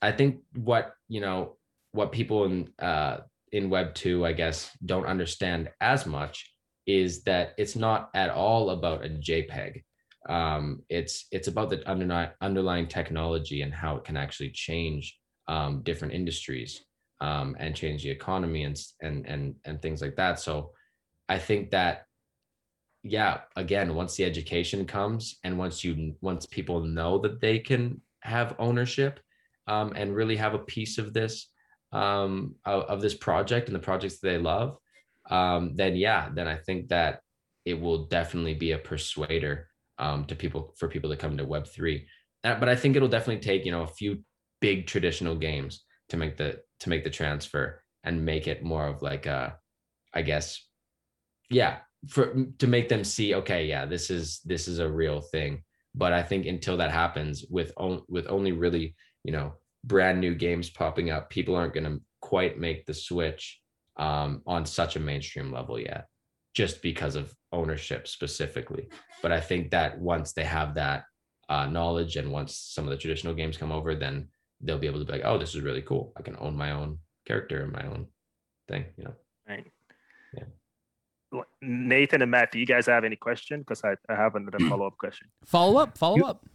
I think what, you know, what people in uh, in Web two, I guess, don't understand as much is that it's not at all about a JPEG. um, it's it's about the underlying underlying technology and how it can actually change um, different industries um, and change the economy and and and and things like that. So I think that yeah, again, once the education comes and once you once people know that they can have ownership um, and really have a piece of this um, of, of, this project and the projects that they love, um, then yeah, then I think that it will definitely be a persuader um, to people for people to come to Web three. Uh, but I think it'll definitely take you know a few big traditional games to make the to make the transfer and make it more of like a, I guess, yeah, for to make them see okay, yeah, this is this is a real thing. But I think until that happens, with on, with only really you know brand new games popping up, people aren't going to quite make the switch um, on such a mainstream level yet, just because of ownership specifically. But I think that once they have that uh, knowledge and once some of the traditional games come over, then they'll be able to be like, oh, this is really cool. I can own my own character and my own thing, you know? Right. Yeah. Nathan and Matt, do you guys have any question? Because I, I have another follow up question. Follow up, follow you, up.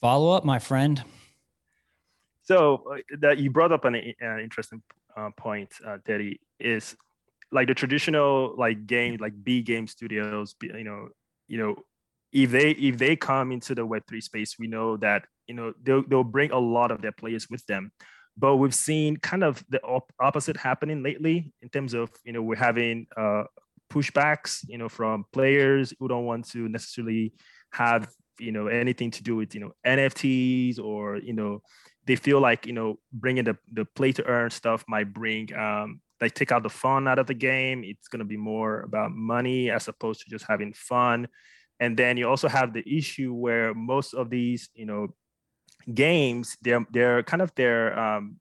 Follow up, my friend. So uh, that you brought up an, an interesting uh, point, uh, Tettey, is like the traditional like game, like B game studios. You know, you know, if they if they come into the Web three space, we know that you know they'll they'll bring a lot of their players with them. But we've seen kind of the op- opposite happening lately in terms of you know we're having uh, pushbacks, you know, from players who don't want to necessarily have you know anything to do with you know NFTs or you know they feel like you know bringing the the play to earn stuff might bring um like take out the fun out of the game. It's going to be more about money as opposed to just having fun. And then you also have the issue where most of these you know games they're they're kind of their um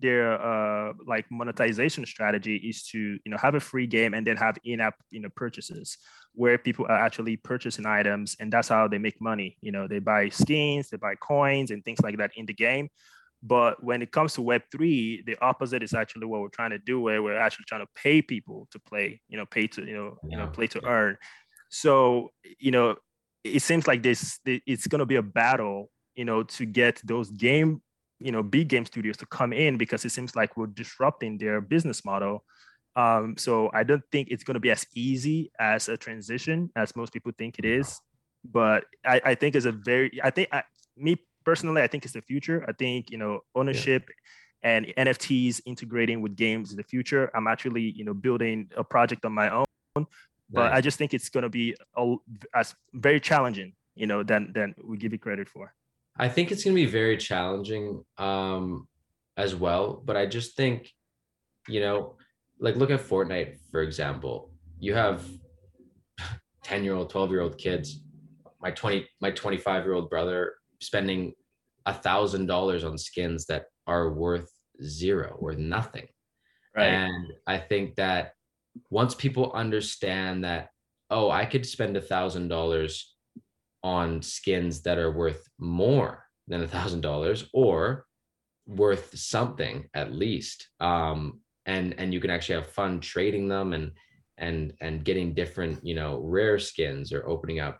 their uh like monetization strategy is to you know have a free game and then have in-app you know purchases where people are actually purchasing items and that's how they make money. You know they buy skins they buy coins and things like that in the game. But when it comes to web3 the opposite is actually what we're trying to do where we're actually trying to pay people to play you know pay to you know yeah. you know play to earn. So you know it seems like this it's going to be a battle you know to get those game you know big game studios to come in because it seems like we're disrupting their business model um, so i don't think it's going to be as easy as a transition as most people think it is but i, I think it's a very i think I, me personally i think it's the future i think you know ownership yeah. and nfts integrating with games in the future i'm actually you know building a project on my own but nice. i just think it's going to be a, as very challenging you know than than we give it credit for I think it's going to be very challenging um, as well. But I just think, you know, like look at Fortnite, for example. You have 10 year old, 12 year old kids, my 20, my 25 year old brother spending a thousand dollars on skins that are worth zero, worth nothing. Right. And I think that once people understand that, oh, I could spend a thousand dollars on skins that are worth more than a thousand dollars or worth something at least um and and you can actually have fun trading them and and and getting different you know rare skins or opening up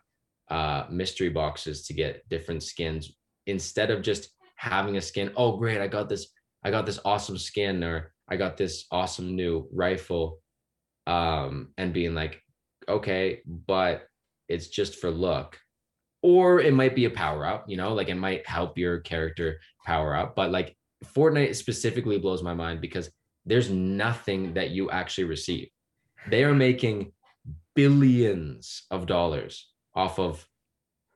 uh mystery boxes to get different skins instead of just having a skin oh great i got this i got this awesome skin or i got this awesome new rifle um and being like okay but it's just for look or it might be a power up, you know, like it might help your character power up. But like Fortnite specifically blows my mind because there's nothing that you actually receive. They are making billions of dollars off of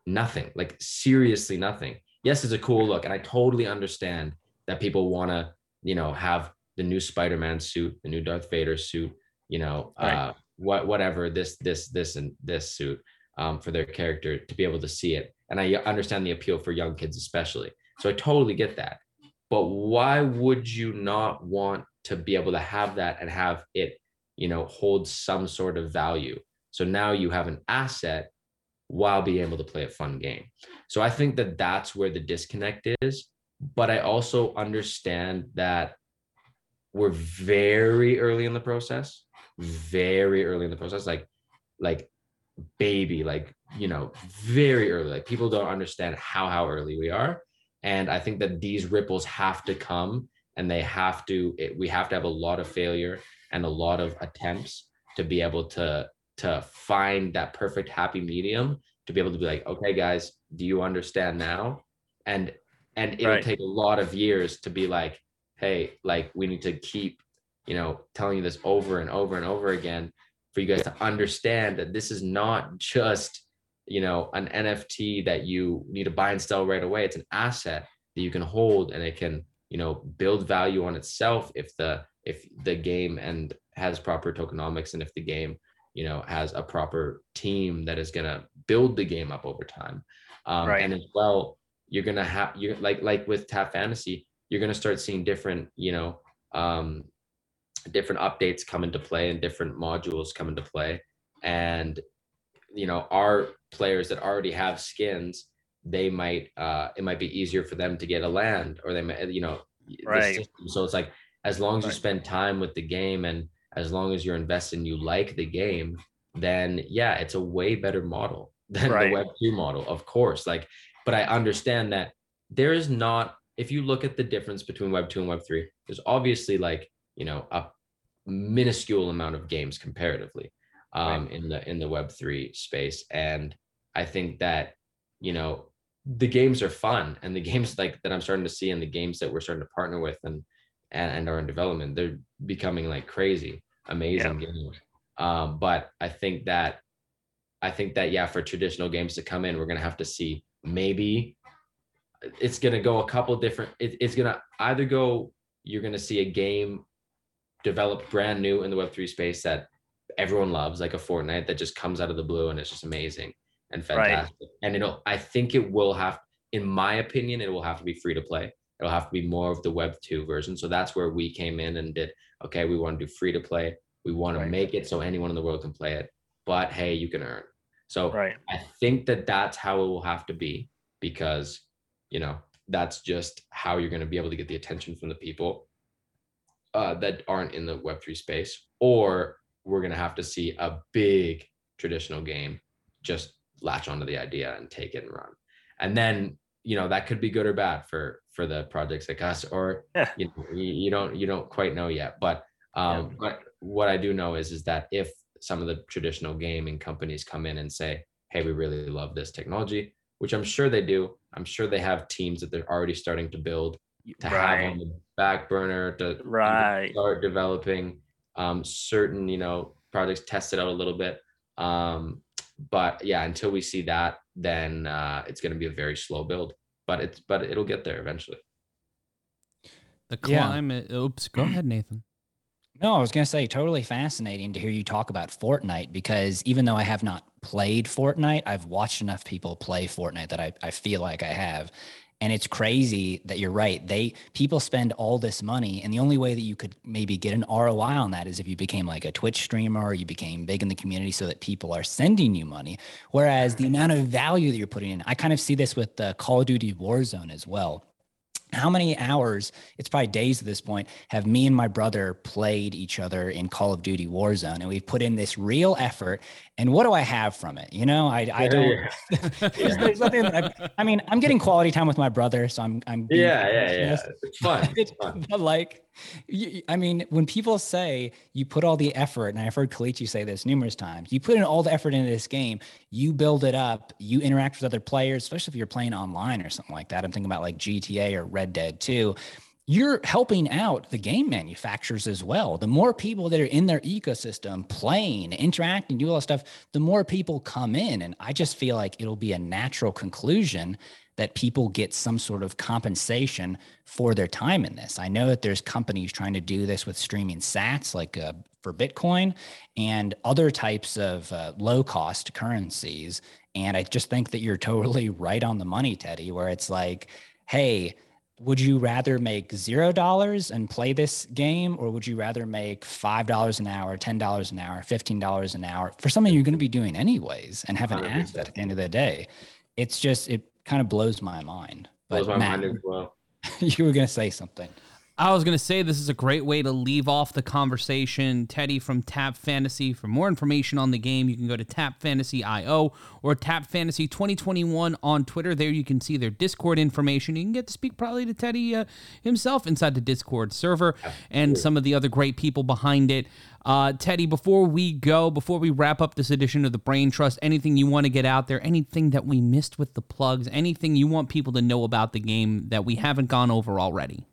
nothing, like seriously nothing. Yes, it's a cool look. And I totally understand that people want to, you know, have the new Spider-Man suit, the new Darth Vader suit, you know, right. uh, what, whatever, this, this, this, and this suit um, for their character to be able to see it. And I understand the appeal for young kids, especially. So I totally get that. But why would you not want to be able to have that and have it, you know, hold some sort of value? So now you have an asset while being able to play a fun game. So I think that that's where the disconnect is. But I also understand that we're very early in the process, very early in the process. Like, like baby, like you know, very early. Like people don't understand how how early we are, and I think that these ripples have to come, and they have to. It, we have to have a lot of failure and a lot of attempts to be able to to find that perfect happy medium to be able to be like, okay, guys, do you understand now? And and it'll Right. take a lot of years to be like, hey, like we need to keep, you know, telling you this over and over and over again for you guys to understand that this is not just, you know, an NFT that you need to buy and sell right away. It's an asset that you can hold and it can, you know, build value on itself if the if the game and has proper tokenomics and if the game you know has a proper team that is going to build the game up over time um, Right. and as well you're going to have you're like like with tap fantasy you're going to start seeing different you know um, different updates come into play and different modules come into play and you know our players that already have skins they might uh it might be easier for them to get a land or they might you know Right. so it's like as long as you spend time with the game and as long as you're invested and you like the game then yeah it's a way better model than Right. the web 2 model of course like but i understand that there is not if you look at the difference between web 2 and web 3 there's obviously like you know a minuscule amount of games comparatively um, in the in the web 3 space and i think that you know the games are fun and the games like that i'm starting to see and the games that we're starting to partner with and and, and are in development they're becoming like crazy amazing games. Um, but i think that i think that yeah for traditional games to come in we're going to have to see maybe it's going to go a couple different it, it's going to either go you're going to see a game developed brand new in the web3 space that everyone loves like a fortnite that just comes out of the blue and it's just amazing and Right. and it'll i think it will have in my opinion it will have to be free to play. It'll have to be more of the web 2 version. So that's where we came in and did okay we want to do free to play. We want to make it so anyone in the world can play it. But hey you can earn. So Right. I think that that's how it will have to be because, you know, that's just how you're going to be able to get the attention from the people uh, that aren't in the Web3 space. Or we're going to have to see a big traditional game just latch onto the idea and take it and run. And then, you know, that could be good or bad for for the projects like us, or Yeah. you know, you, don't you don't quite know yet. But um, but what I do know is is that if some of the traditional gaming companies come in and say, "Hey, we really love this technology," which I'm sure they do. I'm sure they have teams that they're already starting to build to have on the back burner to Right. start developing um, certain you know projects, test it out a little bit. Um, but yeah, until we see that, then uh, it's going to be a very slow build. But it's but it'll get there eventually. The Yeah. climate. Oops. Go ahead, Nathan. No, I was going to say totally fascinating to hear you talk about Fortnite because even though I have not played Fortnite, I've watched enough people play Fortnite that I, I feel like I have. And it's crazy that you're right. They people spend all this money, and the only way that you could maybe get an ROI on that is if you became like a Twitch streamer or you became big in the community so that people are sending you money. Whereas the amount of value that you're putting in, I kind of see this with the Call of Duty Warzone as well how many hours it's probably days at this point have me and my brother played each other in call of duty warzone and we've put in this real effort and what do i have from it you know i, I don't there's, there's nothing I, I mean i'm getting quality time with my brother so i'm i'm being Yeah, yeah, yeah. It's fun. It's fun. but like i mean when people say you put all the effort and i've heard Kelechi say this numerous times you put in all the effort into this game you build it up you interact with other players especially if you're playing online or something like that i'm thinking about like gta or red dead 2 you're helping out the game manufacturers as well. The more people that are in their ecosystem playing, interacting, do all that stuff, the more people come in. And I just feel like it'll be a natural conclusion that people get some sort of compensation for their time in this. I know that there's companies trying to do this with streaming sats, like uh, for Bitcoin and other types of uh, low cost currencies. And I just think that you're totally right on the money, Tettey, where it's like, hey, would you rather make zero dollars and play this game or would you rather make five dollars an hour ten dollars an hour fifteen dollars an hour for something you're going to be doing anyways and have an 100%. asset at the end of the day it's just it kind of blows my mind Blows but my Matt, mind as well. you were going to say something I was going to say this is a great way to leave off the conversation. Tettey from Tap Fantasy. For more information on the game, you can go to Tap Fantasy IO or Tap Fantasy 2021 on Twitter. There you can see their Discord information. You can get to speak probably to Tettey uh, himself inside the Discord server and some of the other great people behind it. Uh, Tettey, before we go, before we wrap up this edition of the Brain Trust, anything you want to get out there, anything that we missed with the plugs, anything you want people to know about the game that we haven't gone over already?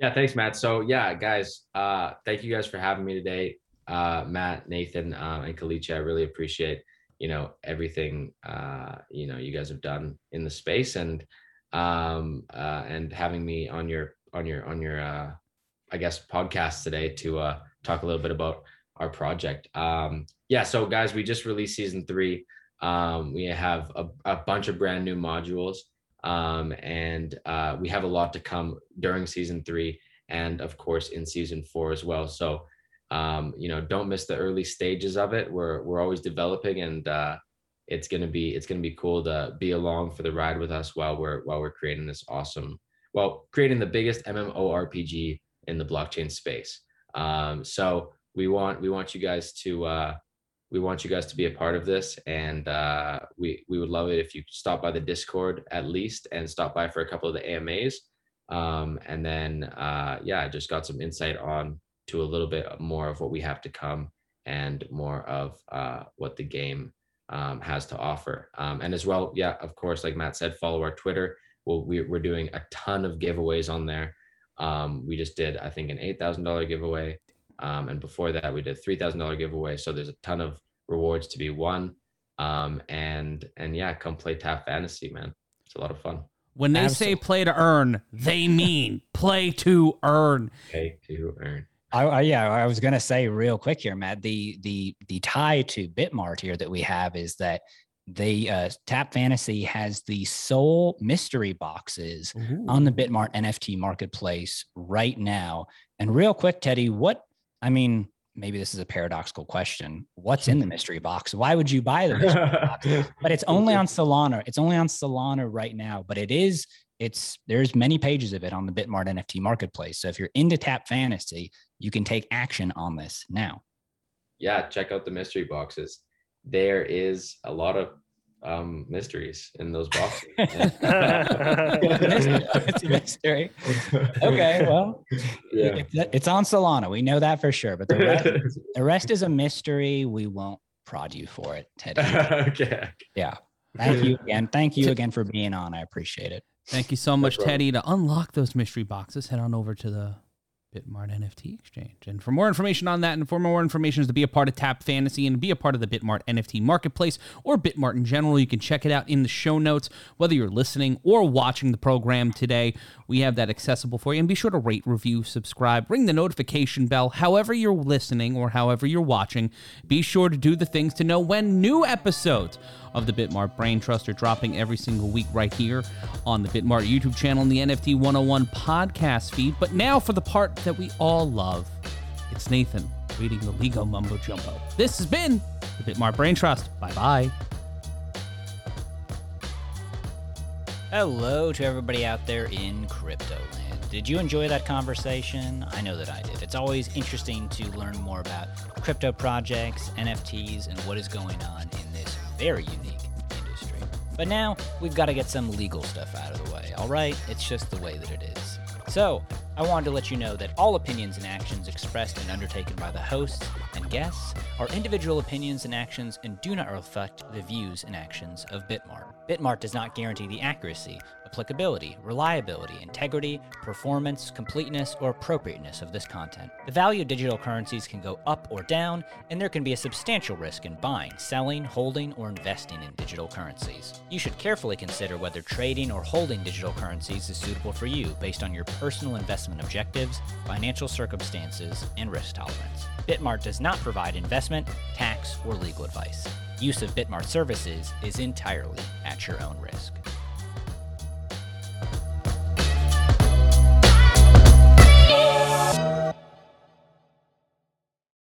Yeah, thanks, Matt. So yeah, guys, uh, thank you guys for having me today. Uh, Matt, Nathan, um, and Kelechi, I really appreciate you know everything uh, you know you guys have done in the space and um, uh, and having me on your on your on your uh, I guess podcast today to uh, talk a little bit about our project. Um, yeah, so guys, we just released season three. Um, we have a, a bunch of brand new modules. Um, and uh, we have a lot to come during season three and of course in season four as well. So um, you know, don't miss the early stages of it. We're we're always developing and uh, it's gonna be it's gonna be cool to be along for the ride with us while we're while we're creating this awesome well creating the biggest MMORPG in the blockchain space. Um, so we want we want you guys to uh, we want you guys to be a part of this and uh, we we would love it if you stop by the discord at least and stop by for a couple of the amas um, and then uh, yeah i just got some insight on to a little bit more of what we have to come and more of uh, what the game um, has to offer. Um, and as well yeah of course like matt said follow our twitter. Well, we, we're doing a ton of giveaways on there. Um, we just did i think an $8000 giveaway um, and before that, we did three thousand dollar giveaway. So there's a ton of rewards to be won. Um, and and yeah, come play Tap Fantasy, man. It's a lot of fun. When they Absolutely. say play to earn, they mean play to earn. Play to earn. I, I, yeah, I was gonna say real quick here, Matt. The the the tie to BitMart here that we have is that the uh, Tap Fantasy has the sole mystery boxes Ooh. on the BitMart NFT marketplace right now. And real quick, Tettey, what I mean, maybe this is a paradoxical question. What's in the mystery box? Why would you buy the mystery box? But it's only on Solana. It's only on Solana right now, but it is it's there's many pages of it on the BitMart NFT marketplace. So if you're into Tap Fantasy, you can take action on this now. Yeah, check out the mystery boxes. There is a lot of um, mysteries in those boxes. it's a mystery. Okay, well, yeah. it's, it's on Solana. We know that for sure. But the rest, the rest is a mystery. We won't prod you for it, Tettey. okay. Yeah. Thank you again. Thank you again for being on. I appreciate it. Thank you so much, Tettey. To unlock those mystery boxes, head on over to the BitMart NFT exchange. And for more information on that and for more information to be a part of Tap Fantasy and be a part of the BitMart NFT marketplace or BitMart in general, you can check it out in the show notes. Whether you're listening or watching the program today, we have that accessible for you. And be sure to rate, review, subscribe, ring the notification bell. However you're listening or however you're watching, be sure to do the things to know when new episodes of the BitMart Brain Trust are dropping every single week right here on the BitMart YouTube channel and the NFT 101 podcast feed. But now for the part that we all love. It's Nathan reading the Lego Mumbo Jumbo. This has been the BitMart Brain Trust. Bye bye. Hello to everybody out there in crypto land. Did you enjoy that conversation? I know that I did. It's always interesting to learn more about crypto projects, NFTs, and what is going on in this very unique industry. But now we've got to get some legal stuff out of the way, all right? It's just the way that it is. So, I wanted to let you know that all opinions and actions expressed and undertaken by the hosts and guests are individual opinions and actions and do not reflect the views and actions of BitMart. BitMart does not guarantee the accuracy applicability, reliability, integrity, performance, completeness, or appropriateness of this content. The value of digital currencies can go up or down, and there can be a substantial risk in buying, selling, holding, or investing in digital currencies. You should carefully consider whether trading or holding digital currencies is suitable for you based on your personal investment objectives, financial circumstances, and risk tolerance. BitMart does not provide investment, tax, or legal advice. Use of BitMart services is entirely at your own risk.